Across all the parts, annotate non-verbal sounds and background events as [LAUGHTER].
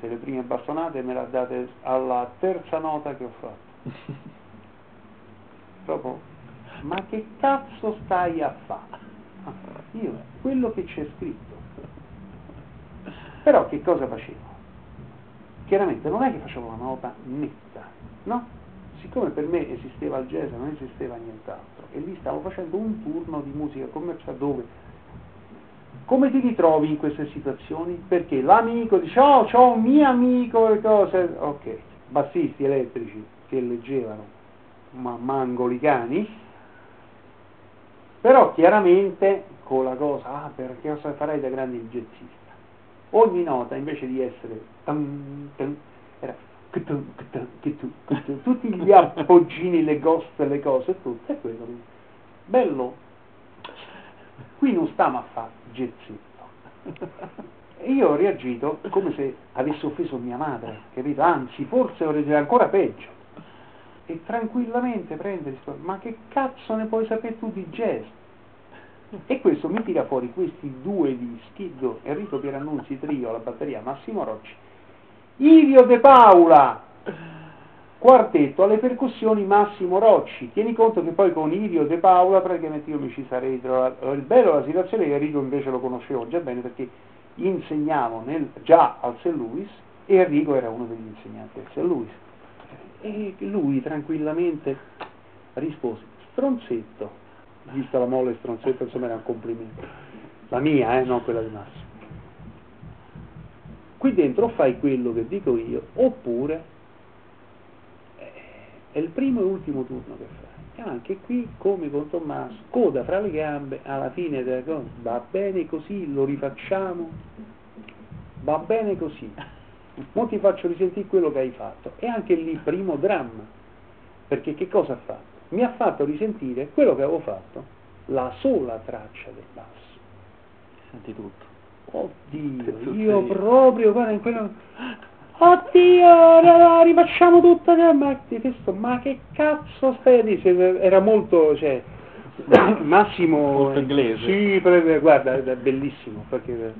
praticamente le prime bastonate me le ha date alla terza nota che ho fatto. [LAUGHS] Proprio, ma che cazzo stai a fare? Io, quello che c'è scritto. Però che cosa facevo? Chiaramente non è che facevo una nota netta, no? Siccome per me esisteva il jazz, non esisteva nient'altro, e lì stavo facendo un turno di musica commerciale dove come ti ritrovi in queste situazioni? Perché l'amico dice, oh, c'ho un mio amico, le cose, ok, bassisti elettrici che leggevano, ma mangoli cani, però chiaramente con la cosa, ah, perché cosa farai da grande jazzista? Ogni nota invece di essere era tutti gli [LAUGHS] appoggini, le ghost, le cose, tutto, è quello. Bello. Qui non stiamo a gezzito. E io ho reagito come se avessi offeso mia madre, capito? Anzi, forse vorrei dire ancora peggio. E tranquillamente prende ma che cazzo ne puoi sapere tu di jazz? E questo mi tira fuori questi due dischi, Enrico Pierannunzi Trio alla batteria, Massimo Rocci, Ivio De Paula, quartetto alle percussioni Massimo Rocci. Tieni conto che poi con Ivio De Paula praticamente io mi ci sarei trovato. Il bello della situazione è che Enrico invece lo conoscevo già bene perché insegnavo nel, già al St. Louis e Enrico era uno degli insegnanti del St. Louis. E lui tranquillamente rispose, stronzetto, vista la mole stronzetto, insomma era un complimento. La mia, eh, non quella di Massimo qui dentro fai quello che dico io, oppure eh, è il primo e ultimo turno che fai. E anche qui, come con Tommaso, coda fra le gambe, alla fine della cosa, va bene così, lo rifacciamo, va bene così. Non ti faccio risentire quello che hai fatto. E anche lì primo dramma, perché che cosa ha fatto? Mi ha fatto risentire quello che avevo fatto, la sola traccia del basso. Senti tutto. Oddio, io proprio, guarda, in quello... Oddio, rifacciamo tutta ma, questo, ma che cazzo stai Era molto, cioè, [COUGHS] Massimo... Molto inglese. Sì, guarda, è bellissimo, perché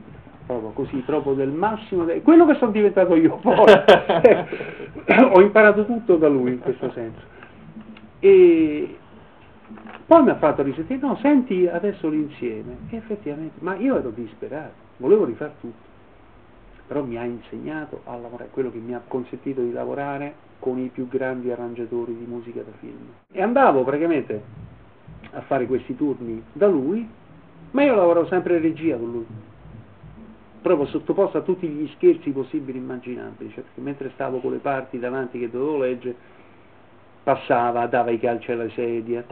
proprio così, proprio del massimo, quello che sono diventato io poi. [LAUGHS] Ho imparato tutto da lui in questo senso. E, poi mi ha fatto risentire, no, senti adesso l'insieme. E effettivamente, ma io ero disperato, volevo rifare tutto. Però mi ha insegnato a lavorare, quello che mi ha consentito di lavorare con i più grandi arrangiatori di musica da film. E andavo praticamente a fare questi turni da lui, ma io lavoravo sempre in regia con lui. Proprio sottoposto a tutti gli scherzi possibili e immaginabili, cioè, perché mentre stavo con le parti davanti che dovevo leggere, passava, dava i calci alla sedia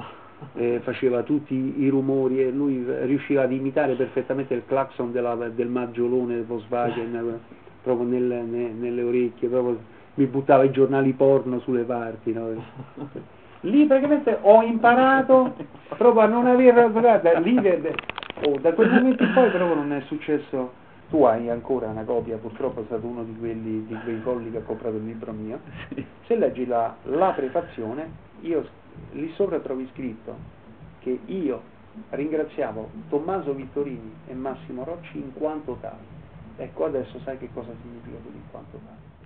eh, faceva tutti i rumori e lui riusciva ad imitare perfettamente il clacson della, del maggiolone Volkswagen proprio nel, ne, nelle orecchie, proprio, mi buttava i giornali porno sulle parti. No? Lì praticamente ho imparato proprio a non aver... Guarda, lì, oh, da quel momento in poi proprio non è successo tu hai ancora una copia, purtroppo è stato uno di quelli di quei folli che ha comprato il libro mio, se leggi la, la prefazione, io lì sopra trovi scritto che io ringraziavo Tommaso Vittorini e Massimo Rocci in quanto tali. Ecco adesso sai che cosa significa quello in quanto tali.